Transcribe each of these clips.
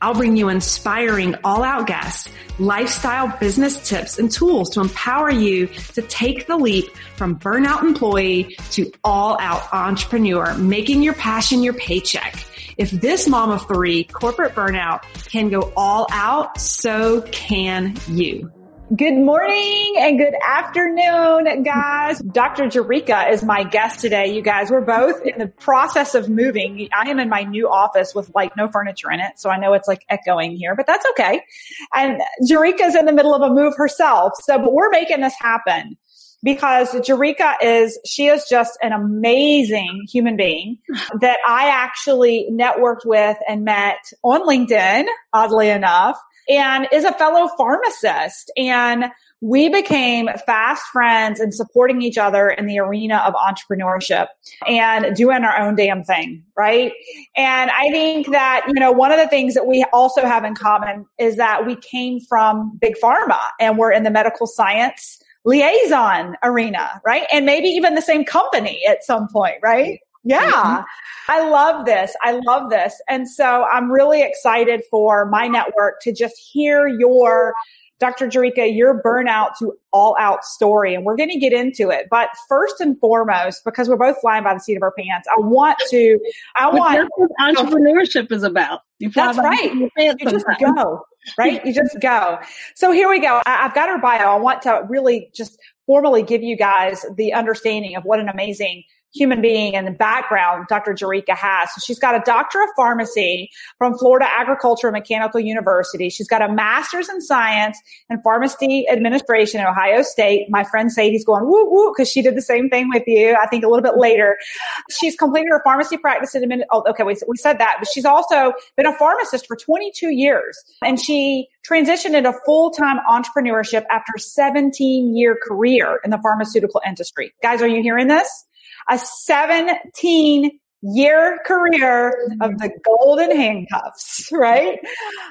I'll bring you inspiring all out guests, lifestyle business tips and tools to empower you to take the leap from burnout employee to all out entrepreneur, making your passion your paycheck. If this mom of three corporate burnout can go all out, so can you. Good morning and good afternoon, guys. Dr. Jerrica is my guest today. You guys, we're both in the process of moving. I am in my new office with like no furniture in it. So I know it's like echoing here, but that's okay. And Jerrica's in the middle of a move herself. So, but we're making this happen because Jerrica is, she is just an amazing human being that I actually networked with and met on LinkedIn, oddly enough and is a fellow pharmacist. And we became fast friends and supporting each other in the arena of entrepreneurship and doing our own damn thing, right? And I think that, you know, one of the things that we also have in common is that we came from big pharma and we're in the medical science liaison arena, right? And maybe even the same company at some point, right? Yeah. Mm-hmm. I love this. I love this. And so I'm really excited for my network to just hear your Dr. Jerrica, your burnout to all out story. And we're going to get into it. But first and foremost, because we're both flying by the seat of our pants, I want to, I want. what entrepreneurship is about. You that's right. You just go, right? You just go. So here we go. I, I've got her bio. I want to really just formally give you guys the understanding of what an amazing human being and the background Dr. Jerrica has. She's got a doctor of pharmacy from Florida Agricultural Mechanical University. She's got a master's in science and pharmacy administration at Ohio State. My friend Sadie's going woo woo because she did the same thing with you. I think a little bit later. She's completed her pharmacy practice in a minute. Oh, okay, we, we said that, but she's also been a pharmacist for 22 years and she transitioned into full-time entrepreneurship after a 17 year career in the pharmaceutical industry. Guys, are you hearing this? A 17 year career of the golden handcuffs, right?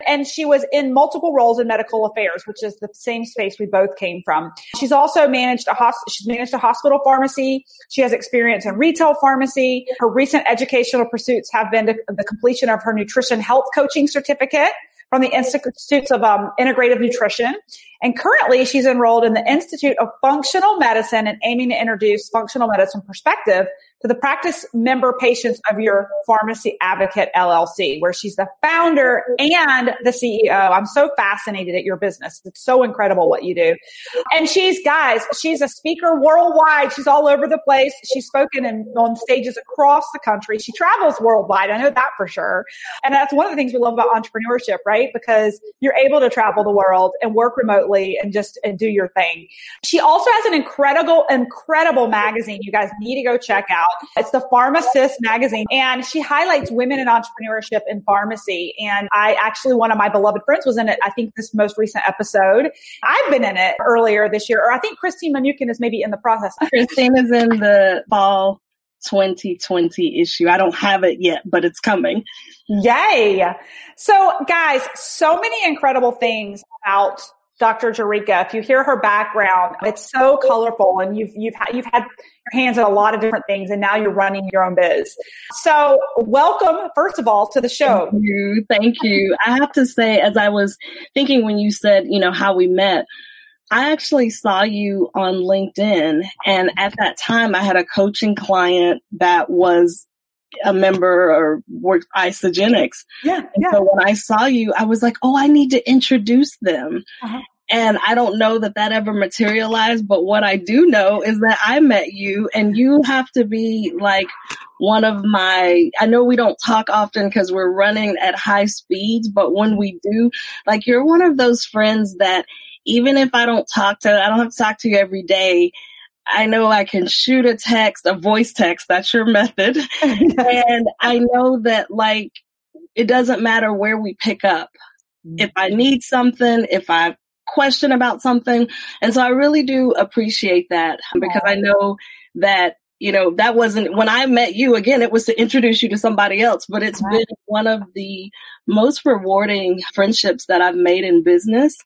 And she was in multiple roles in medical affairs, which is the same space we both came from. She's also managed a hosp- she's managed a hospital pharmacy. She has experience in retail pharmacy. Her recent educational pursuits have been the completion of her nutrition health coaching certificate from the Institutes of um, Integrative Nutrition. And currently she's enrolled in the Institute of Functional Medicine and aiming to introduce functional medicine perspective the practice member patients of your pharmacy advocate LLC, where she's the founder and the CEO. I'm so fascinated at your business. It's so incredible what you do. And she's, guys, she's a speaker worldwide. She's all over the place. She's spoken in, on stages across the country. She travels worldwide. I know that for sure. And that's one of the things we love about entrepreneurship, right? Because you're able to travel the world and work remotely and just and do your thing. She also has an incredible, incredible magazine you guys need to go check out. It's the PharmaSis magazine and she highlights women in entrepreneurship in pharmacy. And I actually, one of my beloved friends was in it. I think this most recent episode. I've been in it earlier this year, or I think Christine Manukin is maybe in the process. Christine is in the fall 2020 issue. I don't have it yet, but it's coming. Yay. So guys, so many incredible things about Dr. Jerrica. If you hear her background, it's so colorful and you've, you've had, you've had your hands on a lot of different things and now you're running your own biz. So welcome, first of all, to the show. Thank you. Thank you. I have to say, as I was thinking when you said, you know, how we met, I actually saw you on LinkedIn and at that time I had a coaching client that was a member or worked Isagenix. Yeah, yeah. So when I saw you, I was like, oh, I need to introduce them. Uh-huh. And I don't know that that ever materialized, but what I do know is that I met you and you have to be like one of my, I know we don't talk often because we're running at high speeds, but when we do, like you're one of those friends that even if I don't talk to, I don't have to talk to you every day. I know I can shoot a text, a voice text. That's your method. and I know that like, it doesn't matter where we pick up. Mm-hmm. If I need something, if I question about something. And so I really do appreciate that because I know that you know, that wasn't when I met you again, it was to introduce you to somebody else, but it's right. been one of the most rewarding friendships that I've made in business.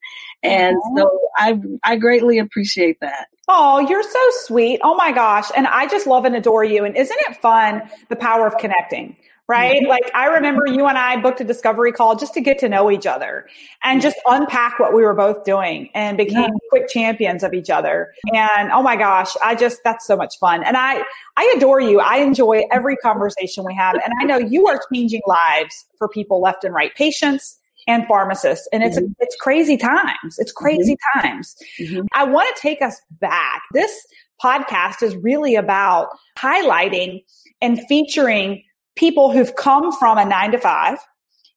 And mm-hmm. so I, I greatly appreciate that. Oh, you're so sweet. Oh my gosh. And I just love and adore you. And isn't it fun? The power of connecting right? Mm-hmm. Like I remember you and I booked a discovery call just to get to know each other and just unpack what we were both doing and became quick champions of each other. And oh my gosh, I just, that's so much fun. And I, I adore you. I enjoy every conversation we have. And I know you are changing lives for people left and right, patients and pharmacists. And it's, mm-hmm. it's crazy times. It's crazy mm-hmm. times. Mm-hmm. I want to take us back. This podcast is really about highlighting and featuring people who've come from a nine to five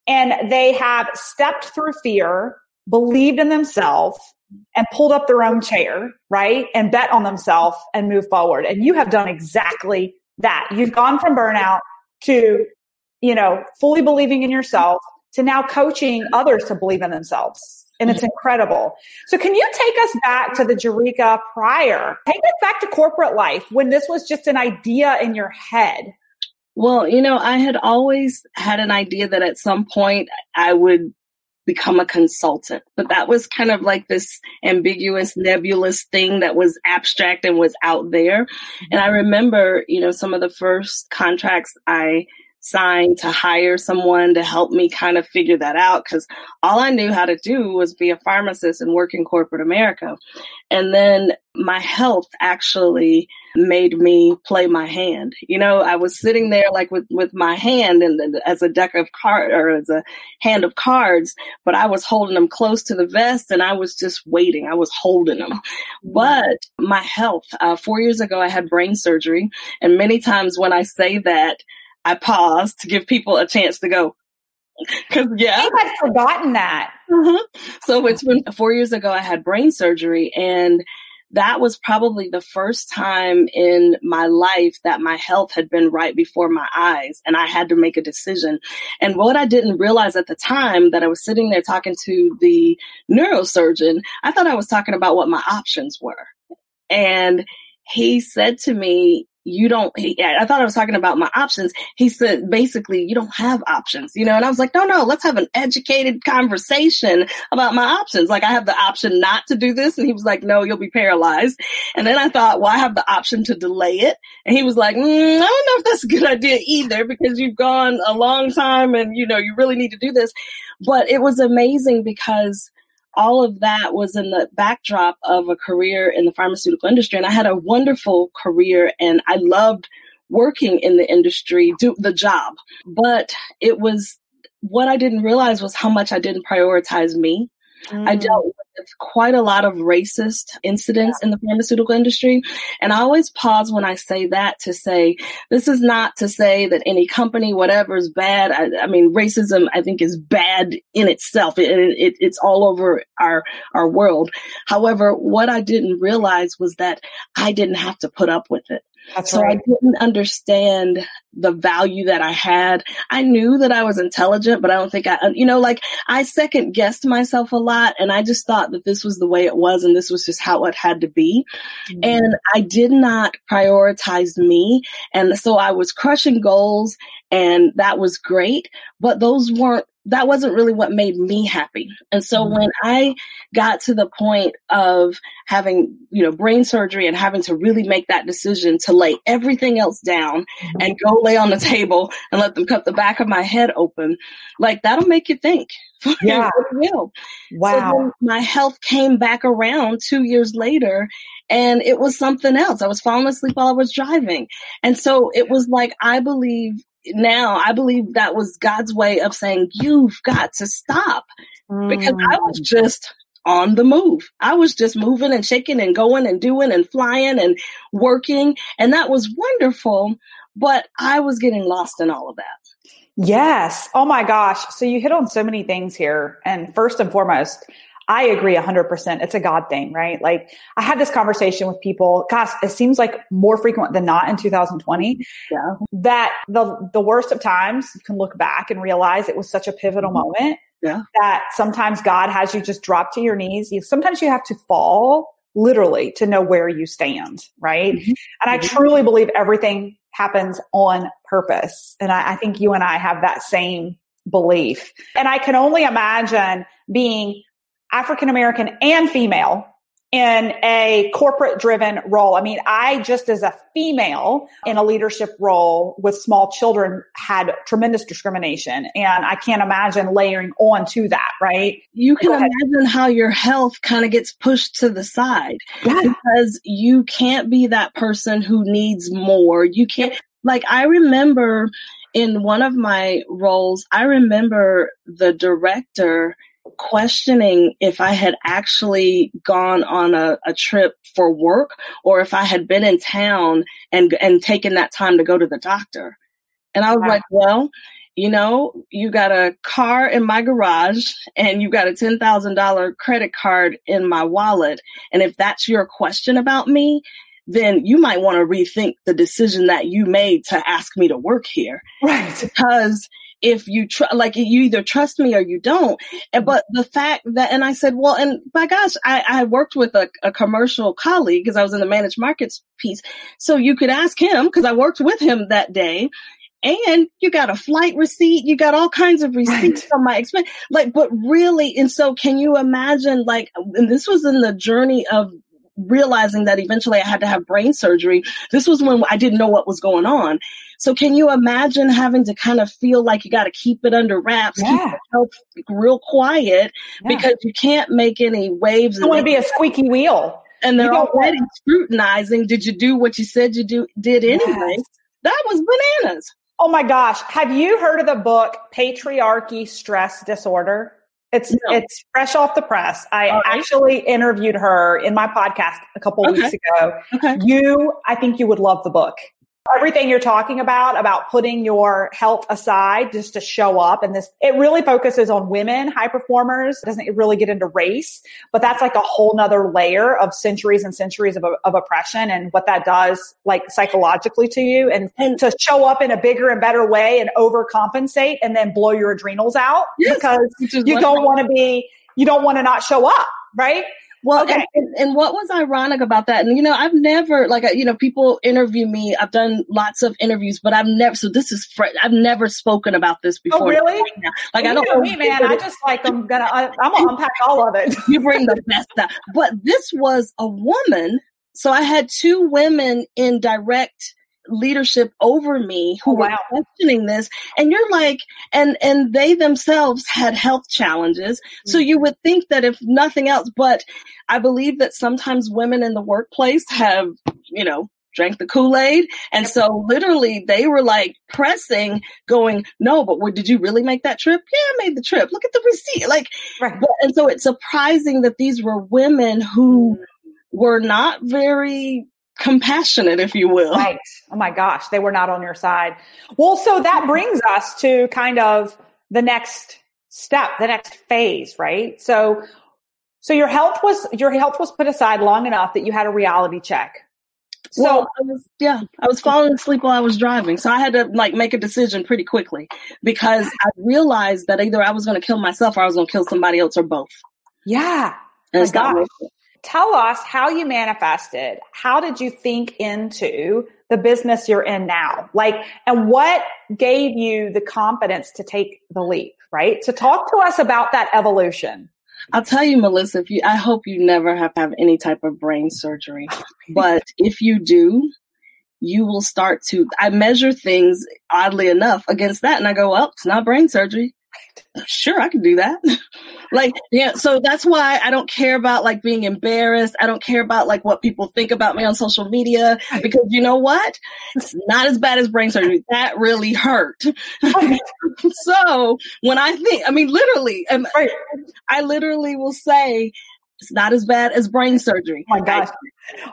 and they have stepped through fear, believed in themselves and pulled up their own chair, right? And bet on themselves and move forward. And you have done exactly that. You've gone from burnout to, you know, fully believing in yourself to now coaching others to believe in themselves. And it's incredible. So can you take us back to the Jerrica prior? Take us back to corporate life when this was just an idea in your head. Well, you know, I had always had an idea that at some point I would become a consultant, but that was kind of like this ambiguous, nebulous thing that was abstract and was out there. And I mm-hmm. remember, you know, some of the first contracts I signed to hire someone to help me kind of figure that out because all I knew how to do was be a pharmacist and work in corporate America. And then my health actually made me play my hand. You know, I was sitting there like with, with my hand and as a deck of cards or as a hand of cards, but I was holding them close to the vest and I was just waiting. I was holding them. Mm-hmm. But my health, uh, four years ago, I had brain surgery. And many times when I say that, I pause to give people a chance to go. Cause yeah, I had forgotten that. Mm-hmm. So it's been four years ago. I had brain surgery, and that was probably the first time in my life that my health had been right before my eyes, and I had to make a decision. And what I didn't realize at the time that I was sitting there talking to the neurosurgeon, I thought I was talking about what my options were, and he said to me, you don't, he, I thought I was talking about my options. He said, basically, you don't have options, you know, and I was like, no, no, let's have an educated conversation about my options. Like I have the option not to do this. And he was like, no, you'll be paralyzed. And then I thought, well, I have the option to delay it. And he was like, mm, I don't know if that's a good idea either because you've gone a long time and, you know, you really need to do this. But it was amazing because all of that was in the backdrop of a career in the pharmaceutical industry. And I had a wonderful career and I loved working in the industry, do the job. But it was what I didn't realize was how much I didn't prioritize me. Mm. I dealt with quite a lot of racist incidents yeah. in the pharmaceutical industry. And I always pause when I say that to say, this is not to say that any company, whatever is bad. I, I mean, racism, I think is bad in itself. It, it, it's all over our, our world. However, what I didn't realize was that I didn't have to put up with it. That's so right. I didn't understand the value that I had. I knew that I was intelligent, but I don't think I, you know, like I second guessed myself a lot and I just thought that this was the way it was and this was just how it had to be. Mm-hmm. And I did not prioritize me. And so I was crushing goals and that was great, but those weren't that wasn't really what made me happy. And so mm-hmm. when I got to the point of having, you know, brain surgery and having to really make that decision to lay everything else down mm-hmm. and go lay on the table and let them cut the back of my head open, like that'll make you think. Yeah. will. Wow. So my health came back around two years later and it was something else. I was falling asleep while I was driving. And so it was like, I believe now I believe that was God's way of saying, you've got to stop because I was mm. just on the move. I was just moving and shaking and going and doing and flying and working. And that was wonderful. But I was getting lost in all of that. Yes. Oh my gosh. So you hit on so many things here. And first and foremost, I agree 100%. It's a God thing, right? Like I had this conversation with people, gosh, it seems like more frequent than not in 2020 yeah. that the, the worst of times you can look back and realize it was such a pivotal mm-hmm. moment yeah. that sometimes God has you just drop to your knees. You, sometimes you have to fall literally to know where you stand, right? Mm-hmm. And I mm-hmm. truly believe everything happens on purpose. And I, I think you and I have that same belief. And I can only imagine being African American and female in a corporate driven role. I mean, I just as a female in a leadership role with small children had tremendous discrimination. And I can't imagine layering on to that, right? You can imagine how your health kind of gets pushed to the side yeah. because you can't be that person who needs more. You can't, like, I remember in one of my roles, I remember the director questioning if I had actually gone on a, a, trip for work or if I had been in town and and taken that time to go to the doctor. And I was wow. like, well, you know, you got a car in my garage and you got a $10,000 credit card in my wallet. And if that's your question about me, then you might want to rethink the decision that you made to ask me to work here. Right. Because if you tr- like you either trust me or you don't. And, but the fact that, and I said, well, and by gosh, I, I worked with a, a commercial colleague because I was in the managed markets piece. So you could ask him because I worked with him that day and you got a flight receipt, you got all kinds of receipts right. from my expense. Like, but really, and so can you imagine like, and this was in the journey of realizing that eventually I had to have brain surgery. This was when I didn't know what was going on. So can you imagine having to kind of feel like you got to keep it under wraps, yeah. keep real quiet yeah. because you can't make any waves. You want to be a squeaky wheel. And they're already want- scrutinizing. Did you do what you said you do did anyway? Yes. That was bananas. Oh my gosh. Have you heard of the book Patriarchy Stress Disorder? It's no. it's fresh off the press. I right. actually interviewed her in my podcast a couple okay. weeks ago. Okay. You, I think you would love the book everything you're talking about, about putting your health aside just to show up. And this, it really focuses on women, high performers. It doesn't really get into race, but that's like a whole nother layer of centuries and centuries of, of oppression and what that does like psychologically to you and, and to show up in a bigger and better way and overcompensate and then blow your adrenals out yes, because you don't want to be, you don't want to not show up, right? Well, okay. and, and, what was ironic about that? And you know, I've never like you know people interview me. I've done lots of interviews, but I've never. So this is fr- I've never spoken about this oh, before. Oh, really? Like well, I don't me, man. I just like I'm gonna I, am gonna unpack all of it. you bring the best stuff. But this was a woman. So I had two women in direct leadership over me who oh, wow. were questioning this and you're like and and they themselves had health challenges mm-hmm. so you would think that if nothing else but i believe that sometimes women in the workplace have you know drank the Kool-Aid. And so literally they were like pressing, going, no, but what, did you really make that trip? Yeah, I made the trip. Look at the receipt. Like, right. but, and so it's surprising that these were women who mm. were not very compassionate, if you will. Right. Oh my gosh, they were not on your side. Well, so that brings us to kind of the next step, the next phase, right? So, so your health was, your health was put aside long enough that you had a reality check. So well, I was, yeah, I was falling asleep while I was driving. So I had to like make a decision pretty quickly because I realized that either I was going to kill myself or I was going to kill somebody else or both. Yeah. And it's not tell us how you manifested. How did you think into the business you're in now? Like, and what gave you the confidence to take the leap, right? So talk to us about that evolution. I'll tell you, Melissa, if you, I hope you never have to have any type of brain surgery, but if you do, you will start to, I measure things oddly enough against that and I go, well, it's not brain surgery sure i can do that. Like yeah so that's why i don't care about like being embarrassed. I don't care about like what people think about me on social media because you know what? It's not as bad as brain surgery. That really hurt. So when i think i mean literally um, and i literally will say It's not as bad as brain surgery. Oh my gosh.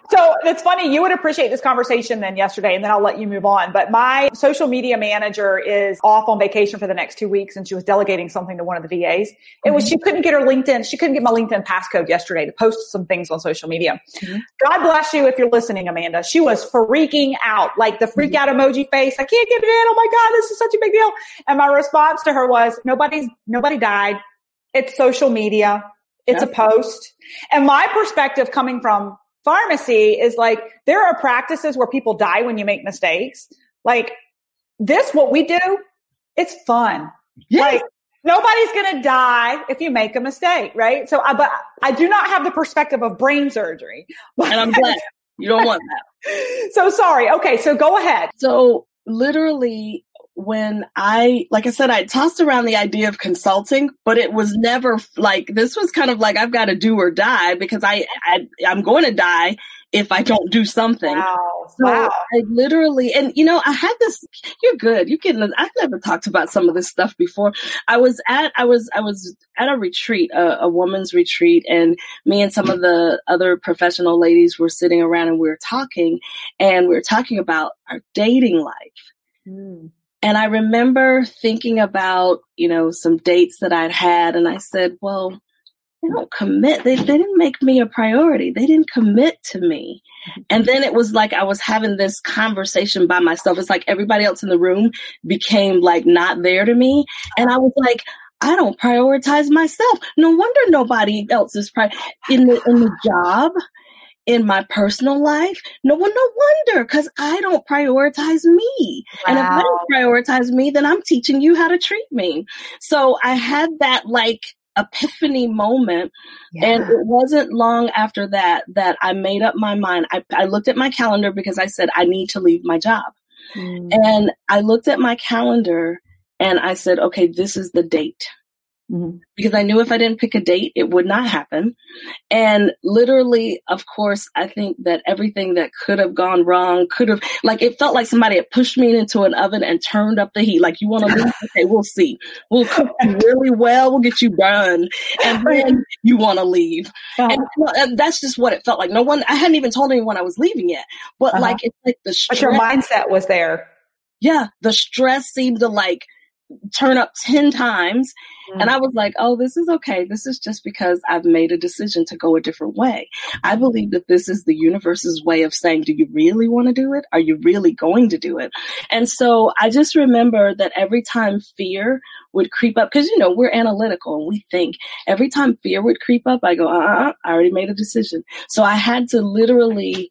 So it's funny. You would appreciate this conversation then yesterday, and then I'll let you move on. But my social media manager is off on vacation for the next two weeks, and she was delegating something to one of the VAs. It was, mm-hmm. she couldn't get her LinkedIn. She couldn't get my LinkedIn passcode yesterday to post some things on social media. Mm-hmm. God bless you if you're listening, Amanda. She was freaking out, like the freak out emoji face. I can't get it in. Oh my God, this is such a big deal. And my response to her was, nobody's, nobody died. It's social media. It's yep. a post. And my perspective coming from pharmacy is like, there are practices where people die when you make mistakes. Like this, what we do, it's fun. Yes. Like nobody's going to die if you make a mistake, right? So, I, but I do not have the perspective of brain surgery. and I'm glad you don't want that. so sorry. Okay. So go ahead. So literally when I, like I said, I tossed around the idea of consulting, but it was never like, this was kind of like, I've got to do or die because I, I I'm going to die if I don't do something. Wow. So wow. I literally, and you know, I had this, you're good. You can, I've never talked about some of this stuff before. I was at, I was, I was at a retreat, a, a woman's retreat, and me and some of the other professional ladies were sitting around and we were talking and we were talking about our dating life. Mm. And I remember thinking about, you know, some dates that I'd had, and I said, well, they don't commit. They, they didn't make me a priority. They didn't commit to me. And then it was like I was having this conversation by myself. It's like everybody else in the room became like not there to me. And I was like, I don't prioritize myself. No wonder nobody else is pri- in the in the job in my personal life, no one, no wonder, because I don't prioritize me. Wow. And if I don't prioritize me, then I'm teaching you how to treat me. So I had that like epiphany moment. Yeah. And it wasn't long after that that I made up my mind. I, I looked at my calendar because I said, I need to leave my job. Mm. And I looked at my calendar and I said, okay, this is the date. Mm-hmm. Because I knew if I didn't pick a date, it would not happen. And literally, of course, I think that everything that could have gone wrong could have, like, it felt like somebody had pushed me into an oven and turned up the heat. Like, you want to leave? Okay, we'll see. We'll cook you really well. We'll get you done. And then you want to leave. Uh-huh. And, and, that's just what it felt like. No one, I hadn't even told anyone I was leaving yet. But uh-huh. like, it's like the stress. But your mindset was there. Yeah. The stress seemed to like, turn up 10 times. Mm-hmm. And I was like, oh, this is okay. This is just because I've made a decision to go a different way. I believe that this is the universe's way of saying, do you really want to do it? Are you really going to do it? And so I just remember that every time fear would creep up, because, you know, we're analytical and we think every time fear would creep up, I go, uh, uh I already made a decision. So I had to literally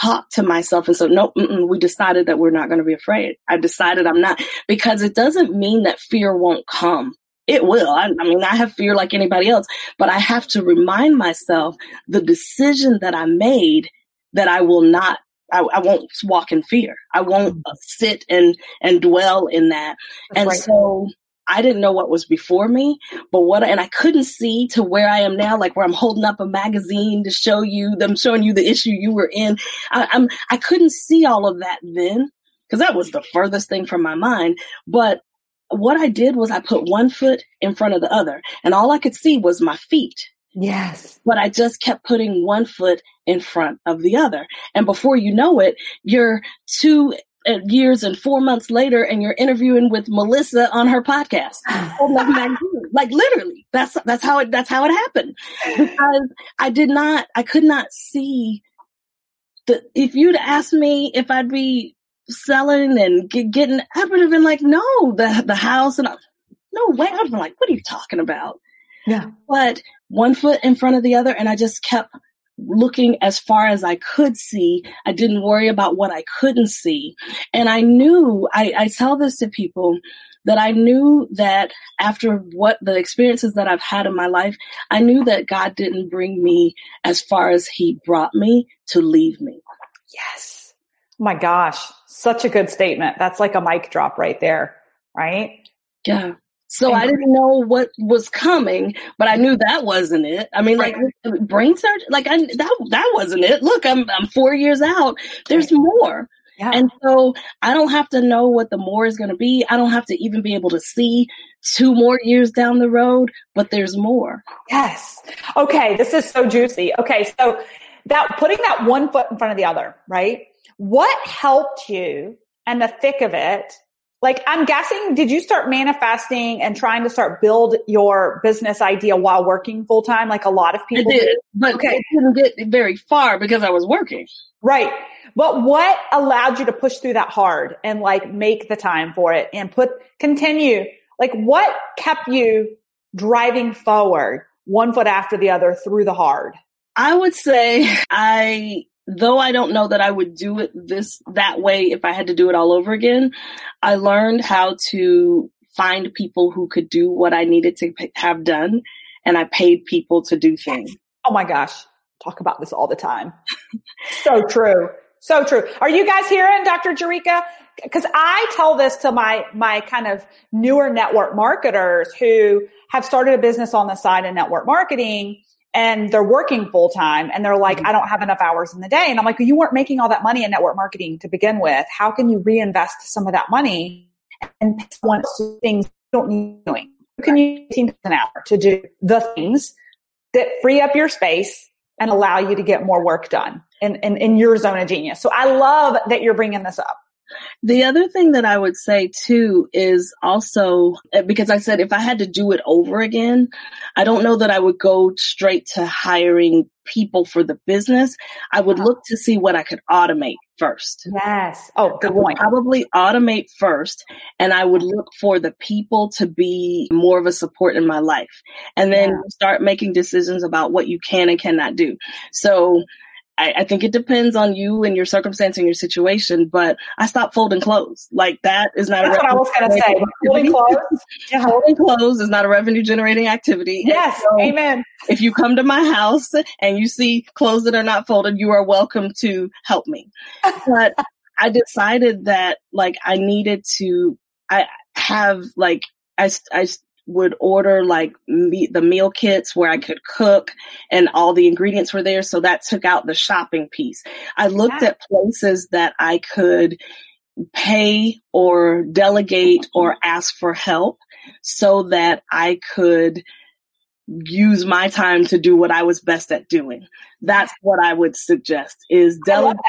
talk to myself and say, no, we decided that we're not going to be afraid. I decided I'm not because it doesn't mean that fear won't come. It will. I, I, mean, I have fear like anybody else, but I have to remind myself the decision that I made that I will not I, I, won't walk in fear. I won't mm-hmm. sit and and dwell in that. That's and right. so I didn't know what was before me, but what, and I couldn't see to where I am now, like where I'm holding up a magazine to show you, them showing you the issue you were in. I, I'm, I couldn't see all of that then because that was the furthest thing from my mind. But what I did was I put one foot in front of the other and all I could see was my feet. Yes. But I just kept putting one foot in front of the other. And before you know it, you're two years and four months later and you're interviewing with Melissa on her podcast. like literally, that's, that's how it, that's how it happened because I did not, I could not see the, if you'd asked me if I'd be selling and get, getting, I would have been like, no, the, the house and I, no way. I would have been like, what are you talking about? Yeah. But one foot in front of the other and I just kept looking as far as I could see. I didn't worry about what I couldn't see. And I knew, I, I tell this to people, that I knew that after what the experiences that I've had in my life, I knew that God didn't bring me as far as He brought me to leave me. Yes. Oh my gosh. Such a good statement. That's like a mic drop right there. Right? Yeah. So I didn't know what was coming, but I knew that wasn't it. I mean, like brain surgery, like I, that, that wasn't it. Look, I'm, I'm four years out. There's more. Yeah. And so I don't have to know what the more is going to be. I don't have to even be able to see two more years down the road, but there's more. Yes. Okay. This is so juicy. Okay. So that putting that one foot in front of the other, right? What helped you and the thick of it like I'm guessing, did you start manifesting and trying to start build your business idea while working full time, like a lot of people did, But okay. it didn't get very far because I was working. Right. But what allowed you to push through that hard and like make the time for it and put continue? Like what kept you driving forward one foot after the other through the hard? I would say I though I don't know that I would do it this that way if I had to do it all over again, I learned how to find people who could do what I needed to have done and I paid people to do things. Oh my gosh. Talk about this all the time. so true. So true. Are you guys hearing Dr. Jerrica? Cause I tell this to my, my kind of newer network marketers who have started a business on the side of network marketing and they're working full time and they're like, mm-hmm. I don't have enough hours in the day. And I'm like, you weren't making all that money in network marketing to begin with. How can you reinvest some of that money and want things you don't need doing? You can use 18 an hour to do the things that free up your space and allow you to get more work done in, in, in your zone of genius. So I love that you're bringing this up. The other thing that I would say too is also eh, because I said if I had to do it over again, I don't know that I would go straight to hiring people for the business. I would look to see what I could automate first. Yes. Oh, good point. Probably automate first and I would look for the people to be more of a support in my life and then yeah. start making decisions about what you can and cannot do. So I, I, think it depends on you and your circumstance and your situation, but I stopped folding clothes. Like that is not That's a what I was to say. Folding clothes. yeah. Folding clothes is not a revenue generating activity. Yes. So amen. If you come to my house and you see clothes that are not folded, you are welcome to help me. But I decided that like I needed to, I have like, I, I would order like me- the meal kits where I could cook and all the ingredients were there. So that took out the shopping piece. I looked yeah. at places that I could pay or delegate or ask for help so that I could use my time to do what I was best at doing. That's what I would suggest is delegate.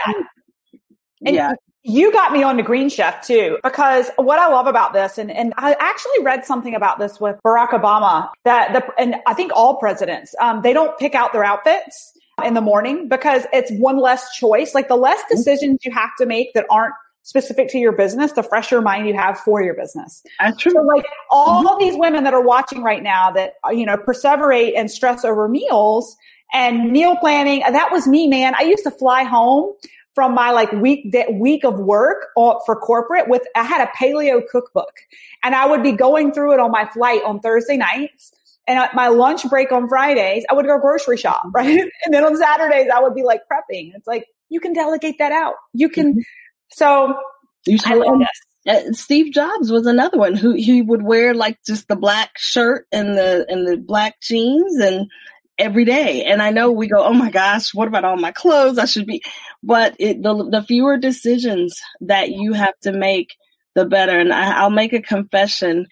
yeah you got me on the green chef too, because what I love about this, and, and I actually read something about this with Barack Obama that the, and I think all presidents, um, they don't pick out their outfits in the morning because it's one less choice. Like the less mm-hmm. decisions you have to make that aren't specific to your business, the fresher mind you have for your business. That's true. So like all mm-hmm. these women that are watching right now that, you know, perseverate and stress over meals and meal planning, that was me, man. I used to fly home from my like week that week of work for corporate with I had a paleo cookbook. And I would be going through it on my flight on Thursday nights. And at my lunch break on Fridays I would go grocery shop right? And then on Saturdays I would be like prepping. It's like you can delegate that out. You can mm-hmm. so you I love this uh, Steve Jobs was another one who he would wear like just the black shirt and the and the black jeans and every day. And I know we go, oh my gosh, what about all my clothes? I should be, but it, the, the fewer decisions that you have to make, the better. And I, will make a confession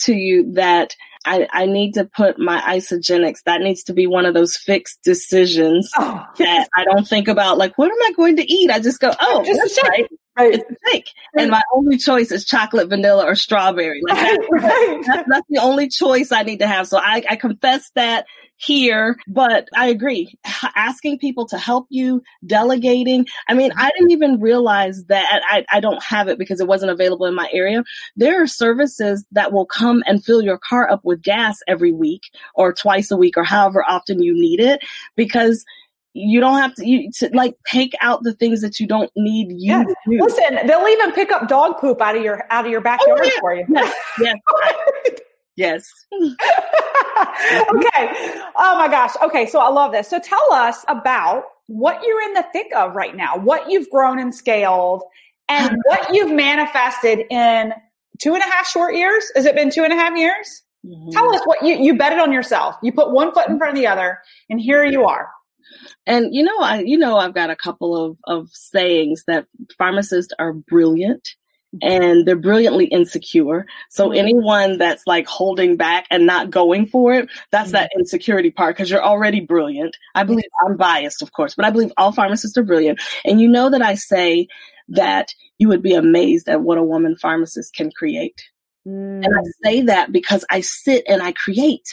to you that I, I need to put my Isagenix. That needs to be one of those fixed decisions oh. that I don't think about like, what am I going to eat? I just go, oh, just that's right. Right. It's a shake. And my only choice is chocolate, vanilla, or strawberry. Like that, right. that's, that's, the only choice I need to have. So I, I confess that here, but I agree. Asking people to help you, delegating. I mean, I didn't even realize that I, I don't have it because it wasn't available in my area. There are services that will come and fill your car up with gas every week or twice a week or however often you need it because you don't have to, you, to like take out the things that you don't need you yeah. listen they'll even pick up dog poop out of your out of your oh, backyard oh, yeah. for you yes, yes. Yes. okay. Oh my gosh. Okay. So I love this. So tell us about what you're in the thick of right now, what you've grown and scaled, and what you've manifested in two and a half short years. Has it been two and a half years? Mm-hmm. Tell us what you, you bet it on yourself. You put one foot in front of the other, and here you are. And you know, I you know I've got a couple of of sayings that pharmacists are brilliant and they're brilliantly insecure. So mm-hmm. anyone that's like holding back and not going for it, that's mm-hmm. that insecurity part because you're already brilliant. I believe I'm biased, of course, but I believe all pharmacists are brilliant. And you know that I say that you would be amazed at what a woman pharmacist can create. Mm. And I mm. say that because I sit and I create.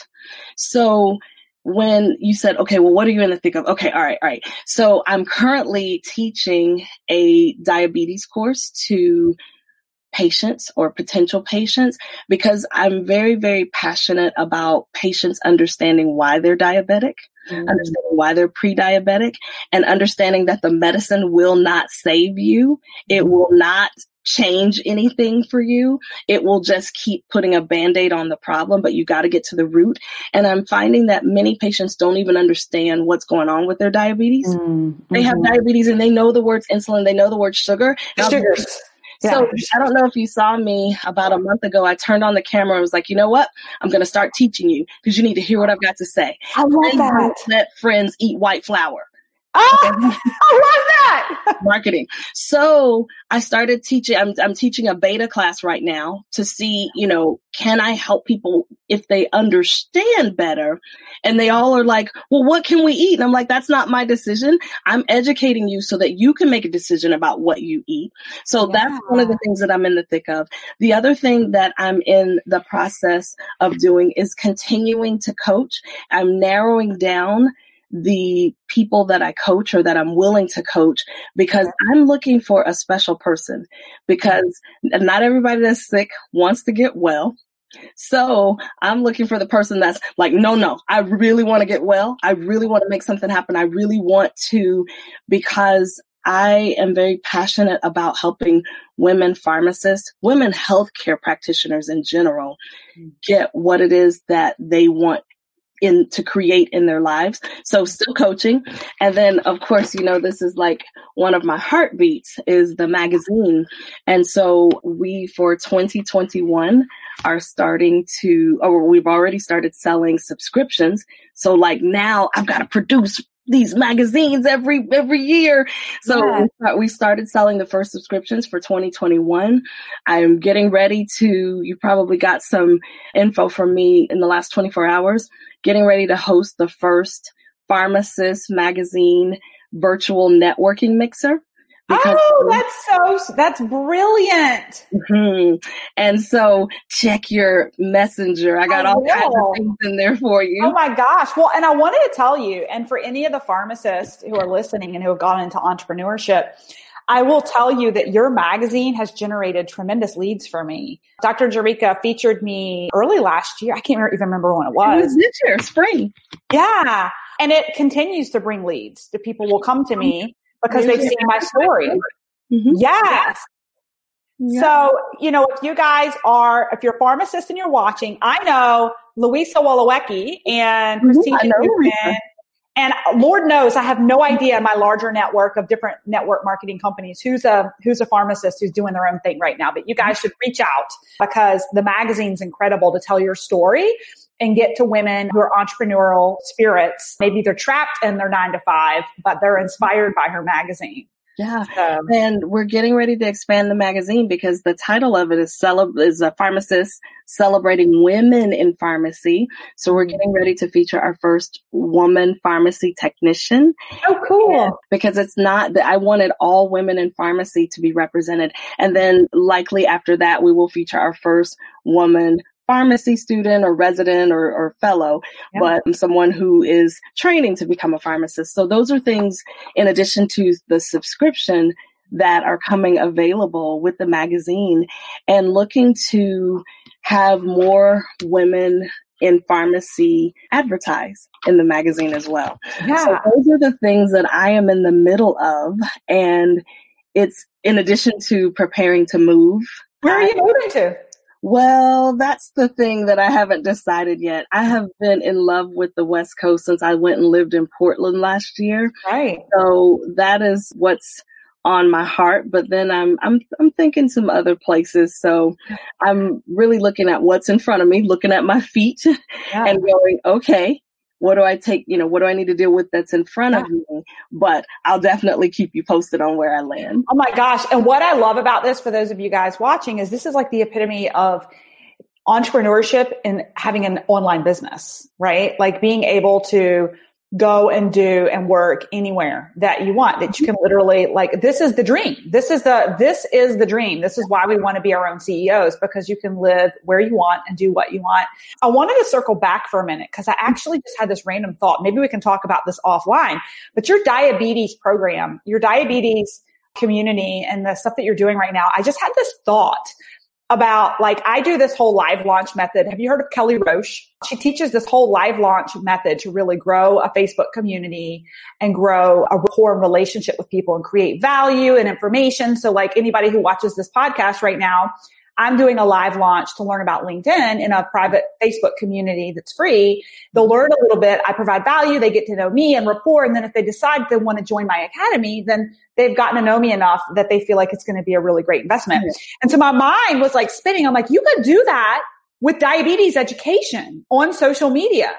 So when you said, okay, well, what are you going to think of? Okay, all right, all right. So I'm currently teaching a diabetes course to patients or potential patients because I'm very, very passionate about patients understanding why they're diabetic, mm. understanding why they're pre-diabetic and understanding that the medicine will not save you. It mm. will not change anything for you. It will just keep putting a band-aid on the problem, but you got to get to the root. And I'm finding that many patients don't even understand what's going on with their diabetes. Mm-hmm. They have mm-hmm. diabetes and they know the words insulin, they know the word sugar. Sugars. Yeah. So I don't know if you saw me about a month ago. I turned on the camera and was like, you know what? I'm going to start teaching you because you need to hear what I've got to say. I love that. Let friends eat white flour. Oh, I love that. Marketing. So I started teaching, I'm, I'm teaching a beta class right now to see, you know, can I help people if they understand better? And they all are like, well, what can we eat? And I'm like, that's not my decision. I'm educating you so that you can make a decision about what you eat. So yeah. that's one of the things that I'm in the thick of. The other thing that I'm in the process of doing is continuing to coach. I'm narrowing down the people that I coach or that I'm willing to coach because I'm looking for a special person because not everybody that's sick wants to get well. So I'm looking for the person that's like, no, no, I really want to get well. I really want to make something happen. I really want to because I am very passionate about helping women pharmacists, women healthcare practitioners in general mm. get what it is that they want in to create in their lives. So still coaching. And then of course, you know, this is like one of my heartbeats is the magazine. And so we for 2021 are starting to or we've already started selling subscriptions. So like now I've got to produce these magazines every every year. So yeah. we started selling the first subscriptions for 2021. I'm getting ready to. You probably got some info from me in the last 24 hours. Getting ready to host the first PharmaSis magazine virtual networking mixer. oh, that's so, that's brilliant. Mm-hmm. And so check your messenger. I got I all kinds of things in there for you. Oh my gosh. Well, and I wanted to tell you, and for any of the pharmacists who are listening and who have gone into entrepreneurship, I will tell you that your magazine has generated tremendous leads for me. Dr. Jerrica featured me early last year. I can't even remember when it was. It was this year, spring. Yeah. And it continues to bring leads. The people will come to me because they've seen my story. Mm-hmm. Yes. Yeah. So, you know, if you guys are, if you're a pharmacist and you're watching, I know Louisa Wolowecki and. Christina mm-hmm. And Lord knows I have no idea in my larger network of different network marketing companies who's a who's a pharmacist who's doing their own thing right now. But you guys should reach out because the magazine's incredible to tell your story and get to women who are entrepreneurial spirits. Maybe they're trapped in their nine to five, but they're inspired by her magazine. Yeah. Um, and we're getting ready to expand the magazine because the title of it is celeb is a pharmacist celebrating women in pharmacy. So we're getting ready to feature our first woman pharmacy technician. Oh, cool. because it's not that I wanted all women in pharmacy to be represented. And then likely after that, we will feature our first woman pharmacy student or resident or, or fellow, yeah. but someone who is training to become a pharmacist. So those are things in addition to the subscription that are coming available with the magazine and looking to have more women in pharmacy advertise in the magazine as well. Yeah. So those are the things that I am in the middle of. And it's in addition to preparing to move. Where are you moving to? Well, that's the thing that I haven't decided yet. I have been in love with the West Coast since I went and lived in Portland last year. Right. So that is what's on my heart, but then I'm I'm I'm thinking some other places. So I'm really looking at what's in front of me, looking at my feet yeah. and going, okay, what do I take, you know, what do I need to deal with that's in front yeah. of me? But I'll definitely keep you posted on where I land. Oh my gosh. And what I love about this for those of you guys watching is this is like the epitome of entrepreneurship and having an online business, right? Like being able to go and do and work anywhere that you want that you can literally like this is the dream. This is the this is the dream. This is why we want to be our own ceos because you can live where you want and do what you want. I wanted to circle back for a minute because i actually just had this random thought. Maybe we can talk about this offline but your diabetes program your diabetes community and the stuff that you're doing right now i just had this thought about like I do this whole live launch method. Have you heard of Kelly Roach? She teaches this whole live launch method to really grow a Facebook community and grow a rapport and relationship with people and create value and information. So like anybody who watches this podcast right now, I'm doing a live launch to learn about LinkedIn in a private Facebook community that's free. They'll learn a little bit. I provide value. They get to know me and rapport. And then if they decide they want to join my academy, then they've gotten to know me enough that they feel like it's going to be a really great investment. Mm-hmm. And so my mind was like spinning. I'm like, you could do that with diabetes education on social media.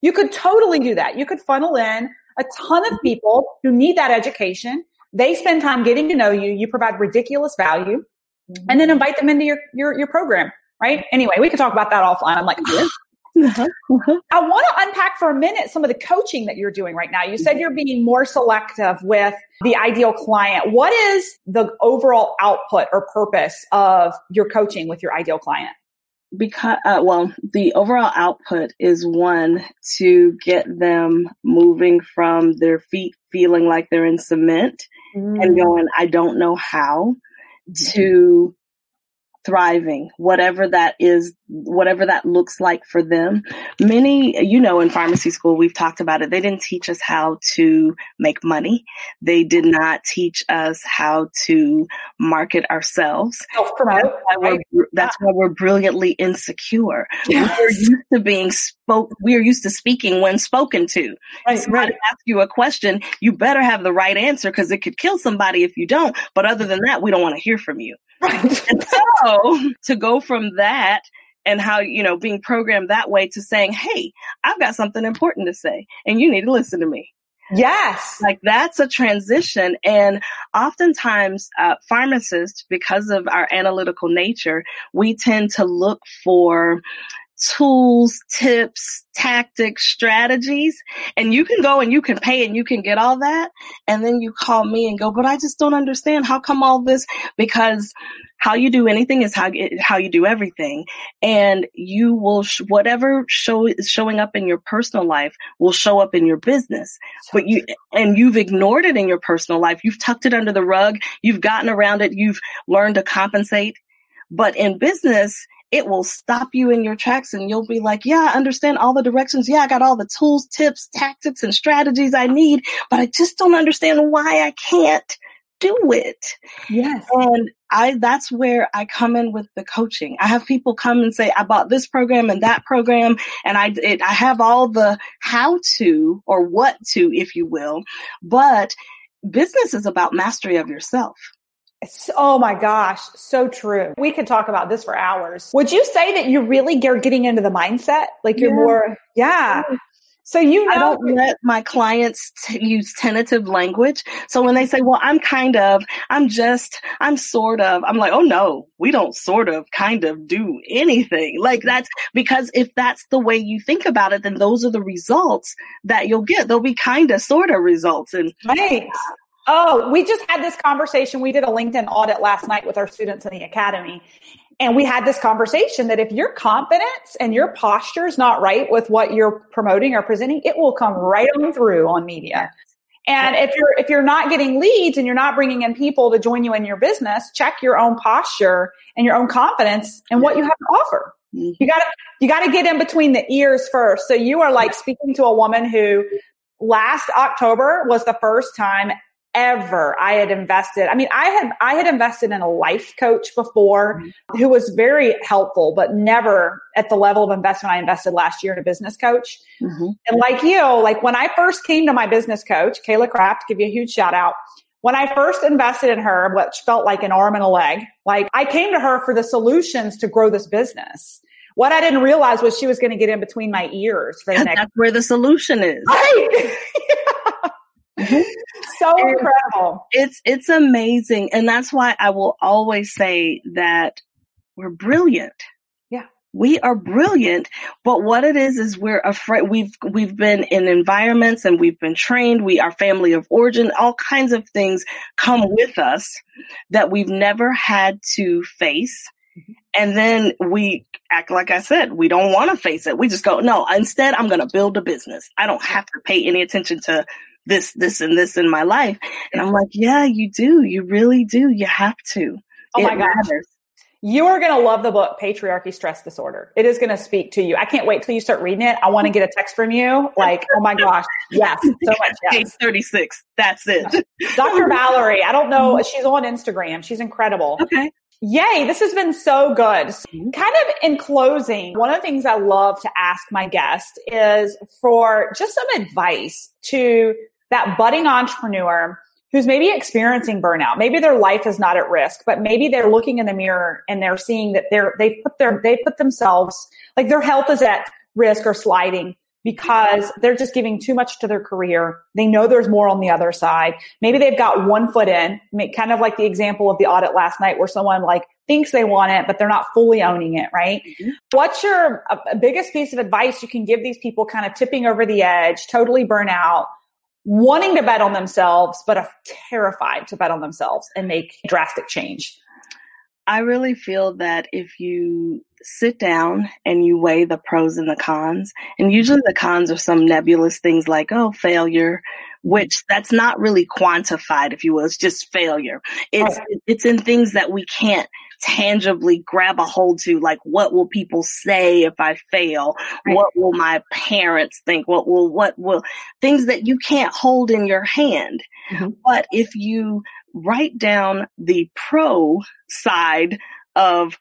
You could totally do that. You could funnel in a ton of mm-hmm. people who need that education. They spend time getting to know you. You provide ridiculous value mm-hmm. and then invite them into your, your, your program. Right. Anyway, we could talk about that offline. I'm like, uh-huh. Uh-huh. I want to unpack for a minute some of the coaching that you're doing right now. You said mm-hmm. you're being more selective with the ideal client. What is the overall output or purpose of your coaching with your ideal client? Because, uh, well, the overall output is one to get them moving from their feet feeling like they're in cement mm. and going, I don't know how. To thriving, whatever that is, whatever that looks like for them. Many, you know, in pharmacy school, we've talked about it. They didn't teach us how to make money. They did not teach us how to market ourselves. Self-promote. That's why we're brilliantly insecure. Yes. We're used to being spoke, we are used to speaking when spoken to. Right, so right. ask you a question, you better have the right answer because it could kill somebody if you don't. But other than that, we don't want to hear from you. Right. and so to go from that and how, you know, being programmed that way to saying, Hey, I've got something important to say and you need to listen to me. Yes. Like that's a transition. And oftentimes, uh, pharmacists, because of our analytical nature, we tend to look for tools, tips, tactics, strategies, and you can go and you can pay and you can get all that. And then you call me and go, but I just don't understand. How come all this? Because how you do anything is how, how you do everything. And you will, sh- whatever show is showing up in your personal life will show up in your business. But you, and you've ignored it in your personal life. You've tucked it under the rug. You've gotten around it. You've learned to compensate. But in business, it will stop you in your tracks and you'll be like, yeah, I understand all the directions. Yeah, I got all the tools, tips, tactics, and strategies I need, but I just don't understand why I can't do it. Yes. And I, that's where I come in with the coaching. I have people come and say, I bought this program and that program and I, it, I have all the how to or what to, if you will, but business is about mastery of yourself. Oh my gosh, so true. We could talk about this for hours. Would you say that you really are getting into the mindset? Like you're yeah. more, yeah. So you know, I don't let my clients t- use tentative language. So when they say, "Well, I'm kind of, I'm just, I'm sort of," I'm like, "Oh no, we don't sort of, kind of do anything." Like that's because if that's the way you think about it, then those are the results that you'll get. They'll be kind of, sort of results, and right. Oh, we just had this conversation. We did a LinkedIn audit last night with our students in the academy. And we had this conversation that if your confidence and your posture is not right with what you're promoting or presenting, it will come right on through on media. And if you're if you're not getting leads and you're not bringing in people to join you in your business, check your own posture and your own confidence and what you have to offer. Mm-hmm. You got to you got to get in between the ears first. So you are like speaking to a woman who last October was the first time ever I had invested. I mean, I had, I had invested in a life coach before mm-hmm. who was very helpful, but never at the level of investment I invested last year in a business coach. Mm-hmm. And like you, like when I first came to my business coach, Kayla Kraft, give you a huge shout out. When I first invested in her, which felt like an arm and a leg, like I came to her for the solutions to grow this business What I didn't realize was she was going to get in between my ears for the next. That's where the solution is. Right. Mm-hmm. so and incredible. It's it's amazing, and that's why I will always say that we're brilliant. Yeah, we are brilliant, but what it is is we're afraid. We've we've been in environments and we've been trained. We are family of origin. All kinds of things come with us that we've never had to face and then we act like I said, we don't want to face it. We just go, no, instead I'm going to build a business. I don't have to pay any attention to this, this and this in my life. And I'm like, yeah, you do. You really do. You have to. Oh my gosh. You are going to love the book, Patriarchy Stress Disorder. It is going to speak to you. I can't wait till you start reading it. I want to get a text from you. Like, oh my gosh. Yes. So much. Yes. Page 36. That's it. Dr. Valerie. I don't know. She's on Instagram. She's incredible. Okay. Yay, this has been so good. Mm-hmm. Kind of in closing, one of the things I love to ask my guests is for just some advice to that budding entrepreneur who's maybe experiencing burnout. Maybe their life is not at risk, but maybe they're looking in the mirror and they're seeing that they're, they put their, they put themselves, like their health is at risk or sliding because they're just giving too much to their career. They know there's more on the other side. Maybe they've got one foot in, kind of like the example of the audit last night where someone like thinks they want it, but they're not fully owning it, right? Mm-hmm. What's your uh, biggest piece of advice you can give these people kind of tipping over the edge, totally burn out, wanting to bet on themselves, but are terrified to bet on themselves and make drastic change? I really feel that if you sit down and you weigh the pros and the cons, and usually the cons are some nebulous things like, oh, failure, which that's not really quantified, if you will. It's just failure. It's, oh. it's in things that we can't tangibly grab a hold to, like what will people say if I fail? Right. What will my parents think? What will, what will, things that you can't hold in your hand. Mm-hmm. But if you write down the pro side of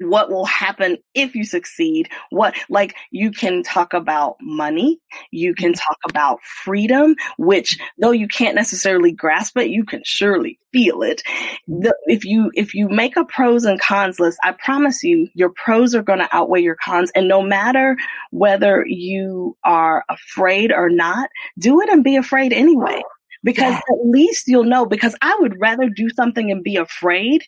what will happen if you succeed what like you can talk about money you can mm-hmm. talk about freedom which though you can't necessarily grasp it you can surely feel it. The, if you if you make a pros and cons list i promise you your pros are going to outweigh your cons. And no matter whether you are afraid or not do it and be afraid anyway. Because yeah. at least you'll know because I would rather do something and be afraid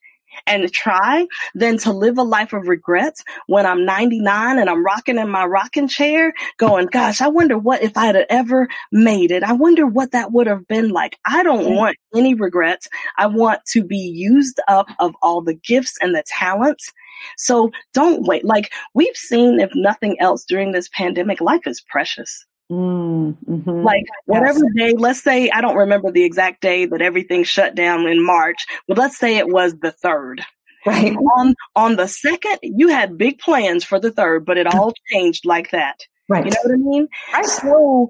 and try than to live a life of regrets when I'm 99 and I'm rocking in my rocking chair going, gosh, I wonder what if I had ever made it. I wonder what that would have been like. I don't mm-hmm. want any regrets. I want to be used up of all the gifts and the talents. So don't wait. Like we've seen, if nothing else during this pandemic, life is precious. Mm, hmm Like whatever yes. day, let's say, I don't remember the exact day that everything shut down in March, but let's say it was the third. Right. On, on the second, you had big plans for the third, but it all changed like that. Right. You know what I mean? Right. So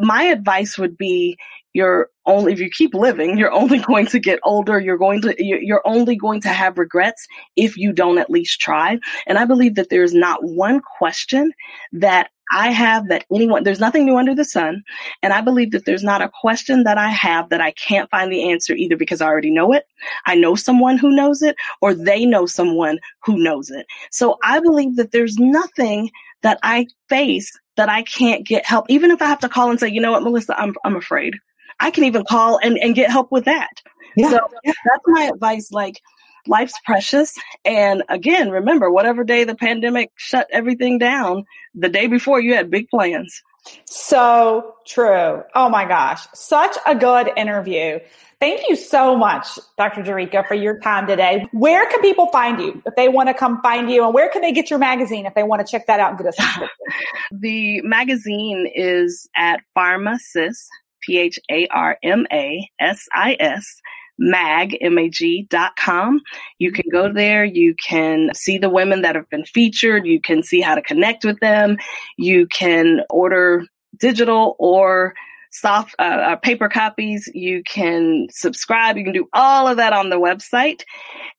my advice would be you're only, if you keep living, you're only going to get older. You're going to, you're only going to have regrets if you don't at least try. And I believe that there's not one question that I have that anyone, there's nothing new under the sun. And I believe that there's not a question that I have that I can't find the answer either because I already know it. I know someone who knows it or they know someone who knows it. So I believe that there's nothing that I face that I can't get help. Even if I have to call and say, you know what, Melissa, I'm, I'm afraid. I can even call and, and get help with that. Yeah. So that's my advice. Like, life's precious. And again, remember, whatever day the pandemic shut everything down, the day before you had big plans. So true. Oh my gosh. Such a good interview. Thank you so much, Dr. Jerrica, for your time today. Where can people find you if they want to come find you? And where can they get your magazine if they want to check that out and get subscription? the magazine is at PharmaSis, P H A R M A S I S mag, M-A-G dot com. You can go there. You can see the women that have been featured. You can see how to connect with them. You can order digital or soft uh, uh, paper copies. You can subscribe. You can do all of that on the website.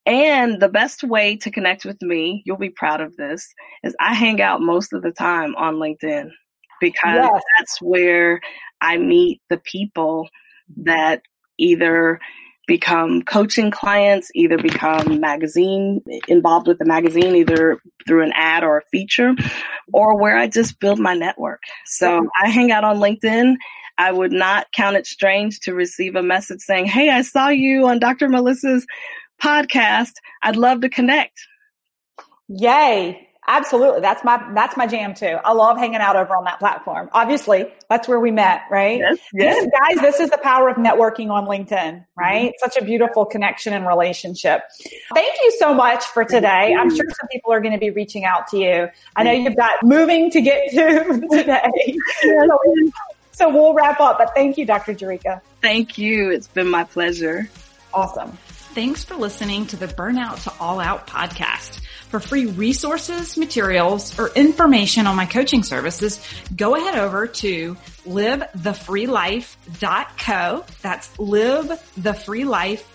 And the best way to connect with me, you'll be proud of this, is I hang out most of the time on LinkedIn because yes. that's where I meet the people that either become coaching clients, either become magazine involved with the magazine, either through an ad or a feature, or where I just build my network. So I hang out on LinkedIn. I would not count it strange to receive a message saying, Hey, I saw you on Dr. Melissa's podcast. I'd love to connect. Yay. Absolutely. That's my, that's my jam too. I love hanging out over on that platform. Obviously, that's where we met, right? Yes, yes. guys, this is the power of networking on LinkedIn, right? Mm-hmm. Such a beautiful connection and relationship. Thank you so much for today. I'm sure some people are going to be reaching out to you. I know you've got moving to get to today. so we'll wrap up, but thank you, Dr. Jerrica. Thank you. It's been my pleasure. Awesome. Thanks for listening to the Burnout to All Out podcast. For free resources, materials, or information on my coaching services, go ahead over to livethefreelife.co. That's livethefreelife.co